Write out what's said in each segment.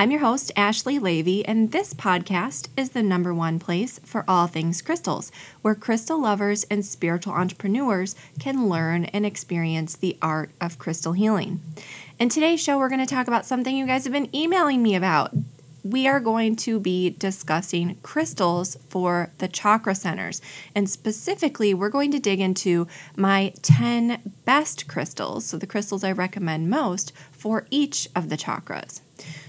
I'm your host, Ashley Leavy, and this podcast is the number one place for all things crystals, where crystal lovers and spiritual entrepreneurs can learn and experience the art of crystal healing. In today's show, we're going to talk about something you guys have been emailing me about. We are going to be discussing crystals for the chakra centers. And specifically, we're going to dig into my 10 best crystals, so the crystals I recommend most for each of the chakras.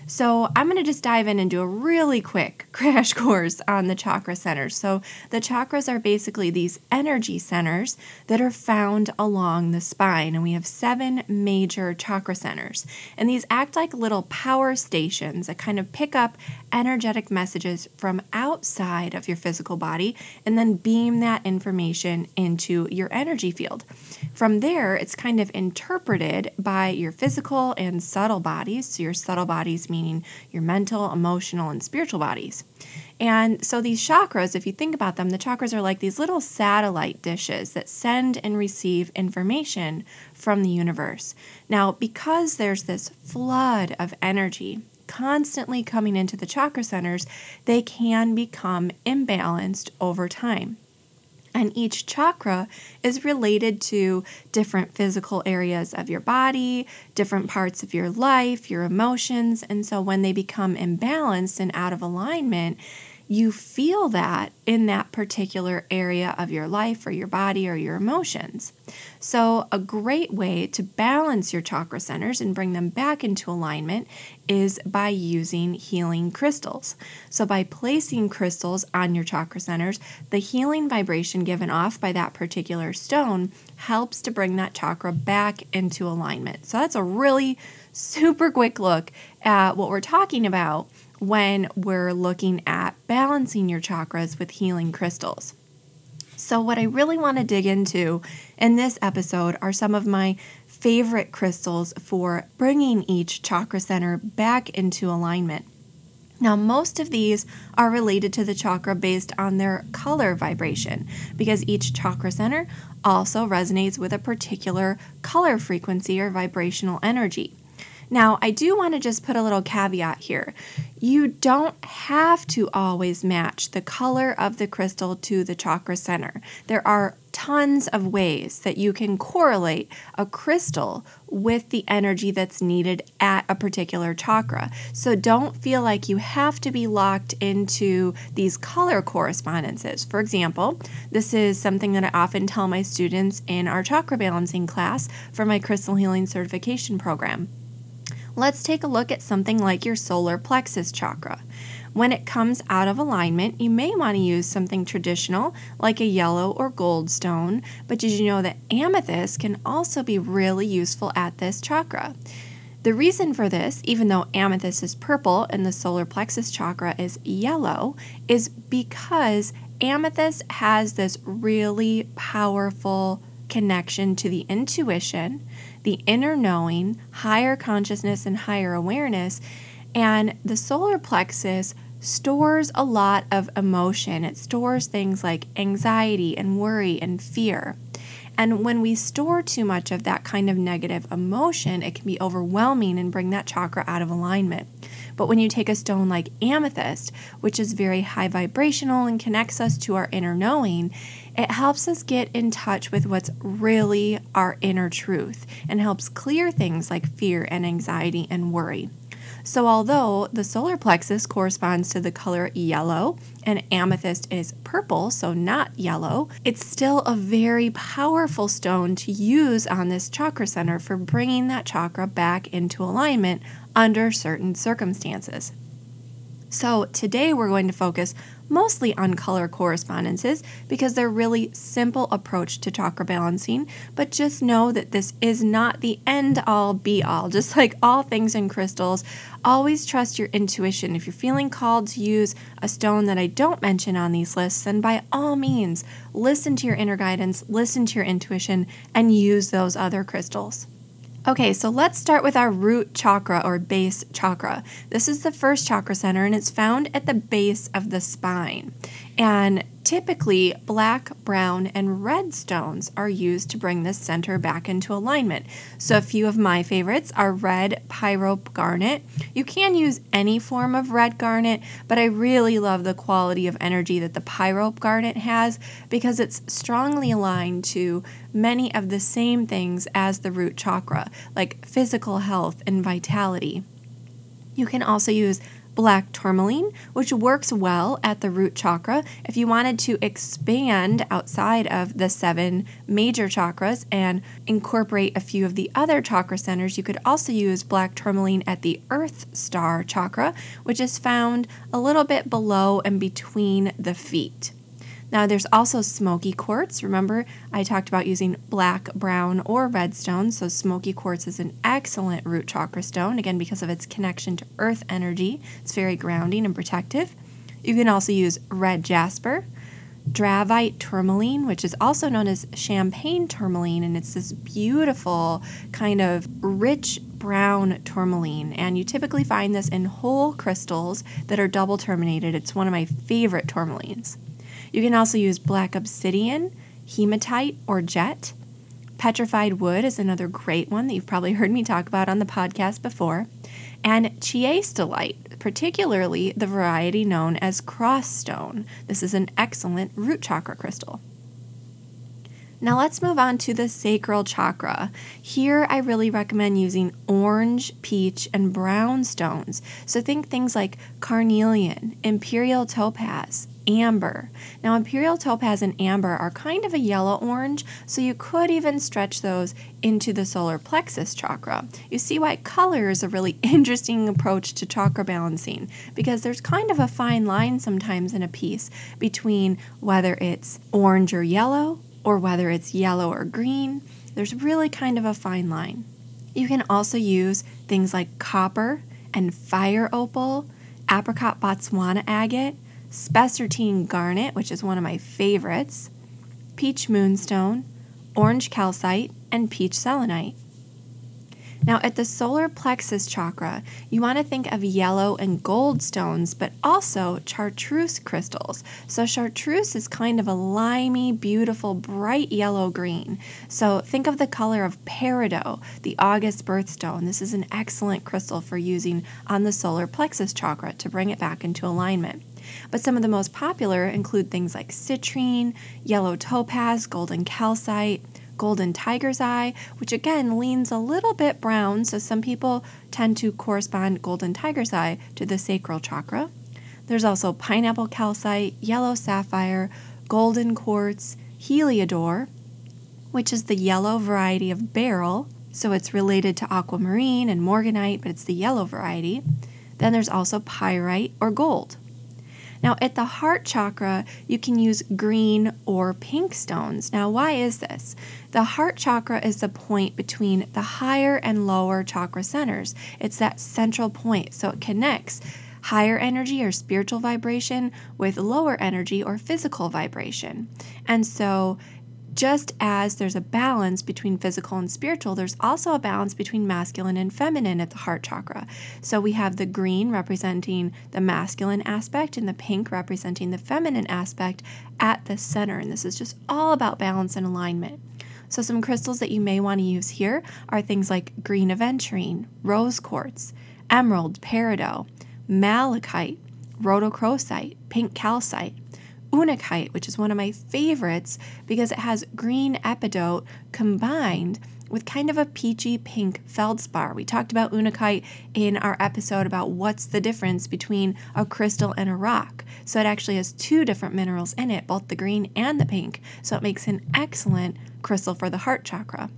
So, I'm going to just dive in and do a really quick crash course on the chakra centers. So, the chakras are basically these energy centers that are found along the spine, and we have seven major chakra centers. And these act like little power stations that kind of pick up energetic messages from outside of your physical body and then beam that information into your energy field. From there, it's kind of interpreted by your physical and subtle bodies. So, your subtle bodies mean meaning your mental, emotional, and spiritual bodies. And so these chakras, if you think about them, the chakras are like these little satellite dishes that send and receive information from the universe. Now, because there's this flood of energy constantly coming into the chakra centers, they can become imbalanced over time. And each chakra is related to different physical areas of your body, different parts of your life, your emotions. And so when they become imbalanced and out of alignment, you feel that in that particular area of your life or your body or your emotions. So, a great way to balance your chakra centers and bring them back into alignment is by using healing crystals. So, by placing crystals on your chakra centers, the healing vibration given off by that particular stone helps to bring that chakra back into alignment. So, that's a really super quick look at what we're talking about when we're looking at balancing your chakras with healing crystals. So, what I really want to dig into in this episode are some of my favorite crystals for bringing each chakra center back into alignment. Now, most of these are related to the chakra based on their color vibration because each chakra center also resonates with a particular color frequency or vibrational energy. Now, I do want to just put a little caveat here. You don't have to always match the color of the crystal to the chakra center. There are tons of ways that you can correlate a crystal with the energy that's needed at a particular chakra. So don't feel like you have to be locked into these color correspondences. For example, this is something that I often tell my students in our chakra balancing class for my crystal healing certification program let's take a look at something like your solar plexus chakra. When it comes out of alignment, you may want to use something traditional like a yellow or gold stone, but did you know that amethyst can also be really useful at this chakra? The reason for this, even though amethyst is purple and the solar plexus chakra is yellow, is because amethyst has this really powerful connection to the intuition, the inner knowing, higher consciousness, and higher awareness. And the solar plexus stores a lot of emotion. It stores things like anxiety and worry and fear. And when we store too much of that kind of negative emotion, it can be overwhelming and bring that chakra out of alignment. But when you take a stone like amethyst, which is very high vibrational and connects us to our inner knowing, it helps us get in touch with what's really our inner truth and helps clear things like fear and anxiety and worry. So, although the solar plexus corresponds to the color yellow and amethyst is purple, so not yellow, it's still a very powerful stone to use on this chakra center for bringing that chakra back into alignment under certain circumstances. So, today we're going to focus mostly on color correspondences because they're really simple approach to chakra balancing, but just know that this is not the end all be all. Just like all things in crystals, always trust your intuition. If you're feeling called to use a stone that I don't mention on these lists, then by all means, listen to your inner guidance, listen to your intuition, and use those other crystals. Okay, so let's start with our root chakra or base chakra. This is the first chakra center and it's found at the base of the spine. And typically, black, brown, and red stones are used to bring this center back into alignment. So, a few of my favorites are red pyrope garnet. You can use any form of red garnet, but I really love the quality of energy that the pyrope garnet has because it's strongly aligned to many of the same things as the root chakra, like physical health and vitality. You can also use black tourmaline, which works well at the root chakra. If you wanted to expand outside of the seven major chakras and incorporate a few of the other chakra centers, you could also use black tourmaline at the earth star chakra, which is found a little bit below and between the feet. Now, there's also smoky quartz. Remember, I talked about using black, brown, or red stones. So, smoky quartz is an excellent root chakra stone, again, because of its connection to earth energy. It's very grounding and protective. You can also use red jasper, dravite tourmaline, which is also known as champagne tourmaline, and it's this beautiful kind of rich brown tourmaline. And you typically find this in whole crystals that are double terminated. It's one of my favorite tourmalines. You can also use black obsidian, hematite, or jet. Petrified wood is another great one that you've probably heard me talk about on the podcast before. And chiastolite, particularly the variety known as cross stone. This is an excellent root chakra crystal. Now let's move on to the sacral chakra. Here I really recommend using orange, peach, and brown stones. So think things like carnelian, imperial topaz, amber. Now, imperial topaz and amber are kind of a yellow orange, so you could even stretch those into the solar plexus chakra. You see why color is a really interesting approach to chakra balancing because there's kind of a fine line sometimes in a piece between whether it's orange or yellow or whether it's yellow or green. There's really kind of a fine line. You can also use things like copper and fire opal, apricot Botswana agate, spessartine garnet, which is one of my favorites, peach moonstone, orange calcite, and peach selenite. Now, at the solar plexus chakra, you want to think of yellow and gold stones, but also chartreuse crystals. So, chartreuse is kind of a limey, beautiful, bright yellow green. So, think of the color of peridot, the August birthstone. This is an excellent crystal for using on the solar plexus chakra to bring it back into alignment. But some of the most popular include things like citrine, yellow topaz, golden calcite, golden tiger's eye, which again leans a little bit brown, so some people tend to correspond golden tiger's eye to the sacral chakra. There's also pineapple calcite, yellow sapphire, golden quartz, heliodor, which is the yellow variety of beryl, so it's related to aquamarine and morganite, but it's the yellow variety. Then there's also pyrite or gold. Now, at the heart chakra, you can use green or pink stones. Now, why is this? The heart chakra is the point between the higher and lower chakra centers. It's that central point, so it connects higher energy or spiritual vibration with lower energy or physical vibration. And so just as there's a balance between physical and spiritual, there's also a balance between masculine and feminine at the heart chakra. So we have the green representing the masculine aspect and the pink representing the feminine aspect at the center. And this is just all about balance and alignment. So, some crystals that you may want to use here are things like green aventurine, rose quartz, emerald, peridot, malachite, rhodochrosite, pink calcite, unakite, which is one of my favorites because it has green epidote combined with kind of a peachy pink feldspar. We talked about unakite in our episode about what's the difference between a crystal and a rock. So it actually has two different minerals in it, both the green and the pink. So it makes an excellent crystal for the heart chakra.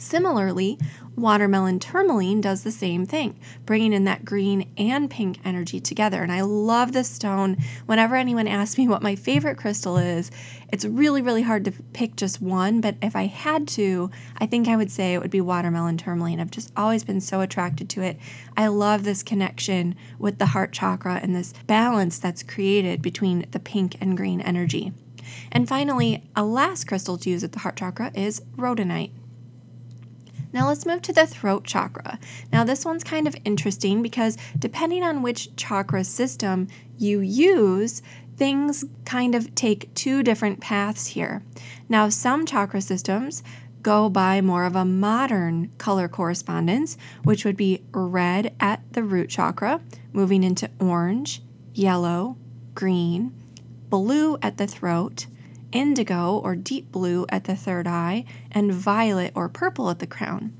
Similarly, watermelon tourmaline does the same thing, bringing in that green and pink energy together. And I love this stone. Whenever anyone asks me what my favorite crystal is, it's really, really hard to pick just one. But if I had to, I think I would say it would be watermelon tourmaline. I've just always been so attracted to it. I love this connection with the heart chakra and this balance that's created between the pink and green energy. And finally, a last crystal to use at the heart chakra is rhodonite. Now let's move to the throat chakra. Now, this one's kind of interesting because depending on which chakra system you use, things kind of take two different paths here. Now, some chakra systems go by more of a modern color correspondence, which would be red at the root chakra, moving into orange, yellow, green, blue at the throat, indigo or deep blue at the third eye, and violet or purple at the crown.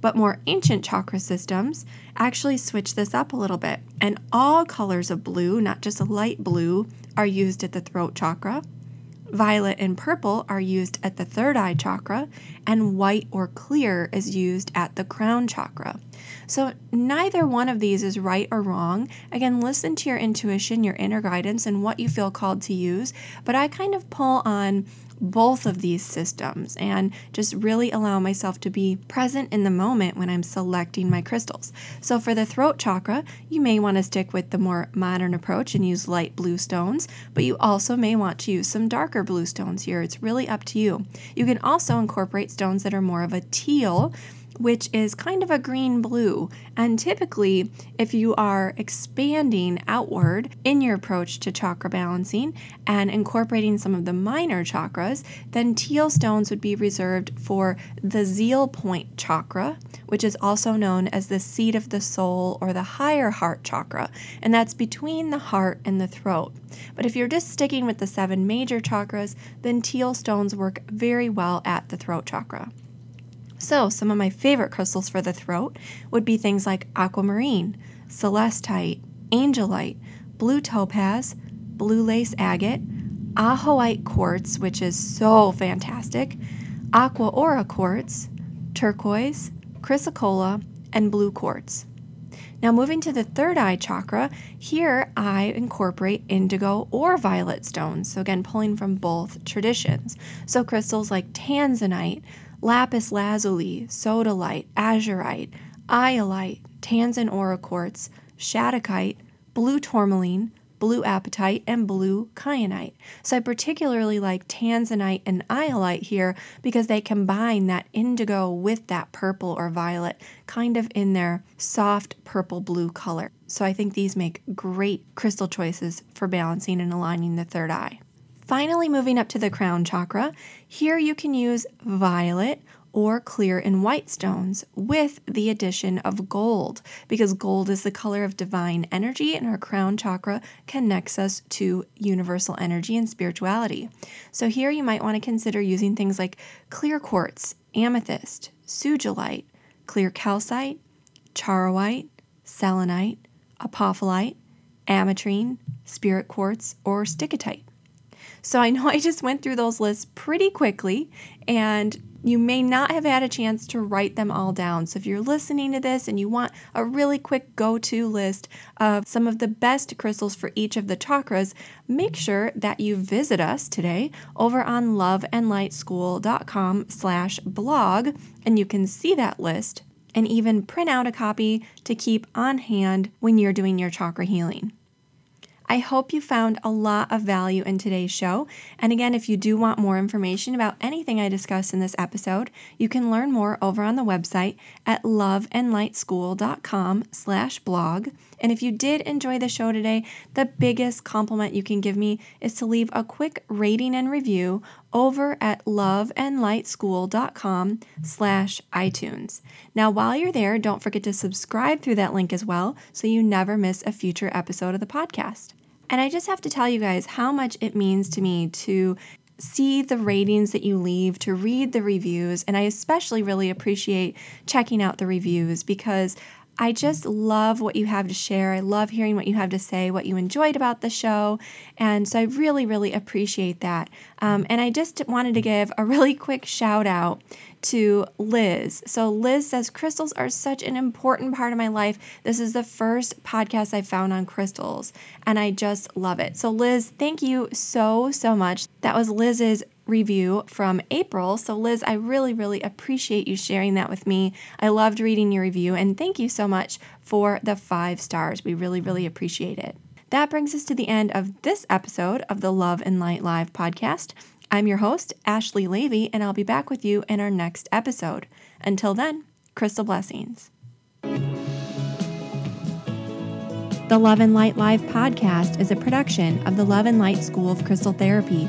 But more ancient chakra systems actually switch this up a little bit, and all colors of blue, not just light blue, are used at the throat chakra. Violet and purple are used at the third eye chakra, and white or clear is used at the crown chakra. So, neither one of these is right or wrong. Again, listen to your intuition, your inner guidance, and what you feel called to use. But I kind of pull on both of these systems and just really allow myself to be present in the moment when I'm selecting my crystals. So, for the throat chakra, you may want to stick with the more modern approach and use light blue stones, but you also may want to use some darker blue stones here. It's really up to you. You can also incorporate stones that are more of a teal which is kind of a green blue. And typically, if you are expanding outward in your approach to chakra balancing and incorporating some of the minor chakras, then teal stones would be reserved for the zeal point chakra, which is also known as the seat of the soul or the higher heart chakra, and that's between the heart and the throat. But if you're just sticking with the seven major chakras, then teal stones work very well at the throat chakra. So, some of my favorite crystals for the throat would be things like aquamarine, celestite, angelite, blue topaz, blue lace agate, ajoite quartz, which is so fantastic, aqua aura quartz, turquoise, chrysocolla, and blue quartz. Now, moving to the third eye chakra, here I incorporate indigo or violet stones. So, again, pulling from both traditions. So, crystals like tanzanite, lapis lazuli, sodalite, azurite, iolite, tanzan aura quartz, shattuckite, blue tourmaline, blue apatite, and blue kyanite. So I particularly like tanzanite and iolite here because they combine that indigo with that purple or violet, kind of in their soft purple blue color. So I think these make great crystal choices for balancing and aligning the third eye. Finally, moving up to the crown chakra, here you can use violet or clear and white stones with the addition of gold because gold is the color of divine energy and our crown chakra connects us to universal energy and spirituality. So here you might want to consider using things like clear quartz, amethyst, sugilite, clear calcite, charoite, selenite, apophyllite, ametrine, spirit quartz, or stichtite. So I know I just went through those lists pretty quickly, and you may not have had a chance to write them all down. So if you're listening to this and you want a really quick go-to list of some of the best crystals for each of the chakras, make sure that you visit us today over on loveandlightschool.com slash blog, and you can see that list and even print out a copy to keep on hand when you're doing your chakra healing. I hope you found a lot of value in today's show. And again, if you do want more information about anything I discussed in this episode, you can learn more over on the website at loveandlightschool.com slash blog. And if you did enjoy the show today, the biggest compliment you can give me is to leave a quick rating and review over at loveandlightschool.com slash iTunes. Now, while you're there, don't forget to subscribe through that link as well so you never miss a future episode of the podcast. And I just have to tell you guys how much it means to me to see the ratings that you leave, to read the reviews. And I especially really appreciate checking out the reviews because I just love what you have to share. I love hearing what you have to say, what you enjoyed about the show. And so I really, really appreciate that. Um, and I just wanted to give a really quick shout out to Liz. So Liz says crystals are such an important part of my life. This is the first podcast I found on crystals, and I just love it. So Liz, thank you so so much. That was Liz's review from April. So, Liz, I really, really appreciate you sharing that with me. I loved reading your review, and thank you so much for the five stars. We really, really appreciate it. That brings us to the end of this episode of the Love and Light Live podcast. I'm your host, Ashley Leavy, and I'll be back with you in our next episode. Until then, crystal blessings. The Love and Light Live podcast is a production of the Love and Light School of Crystal Therapy.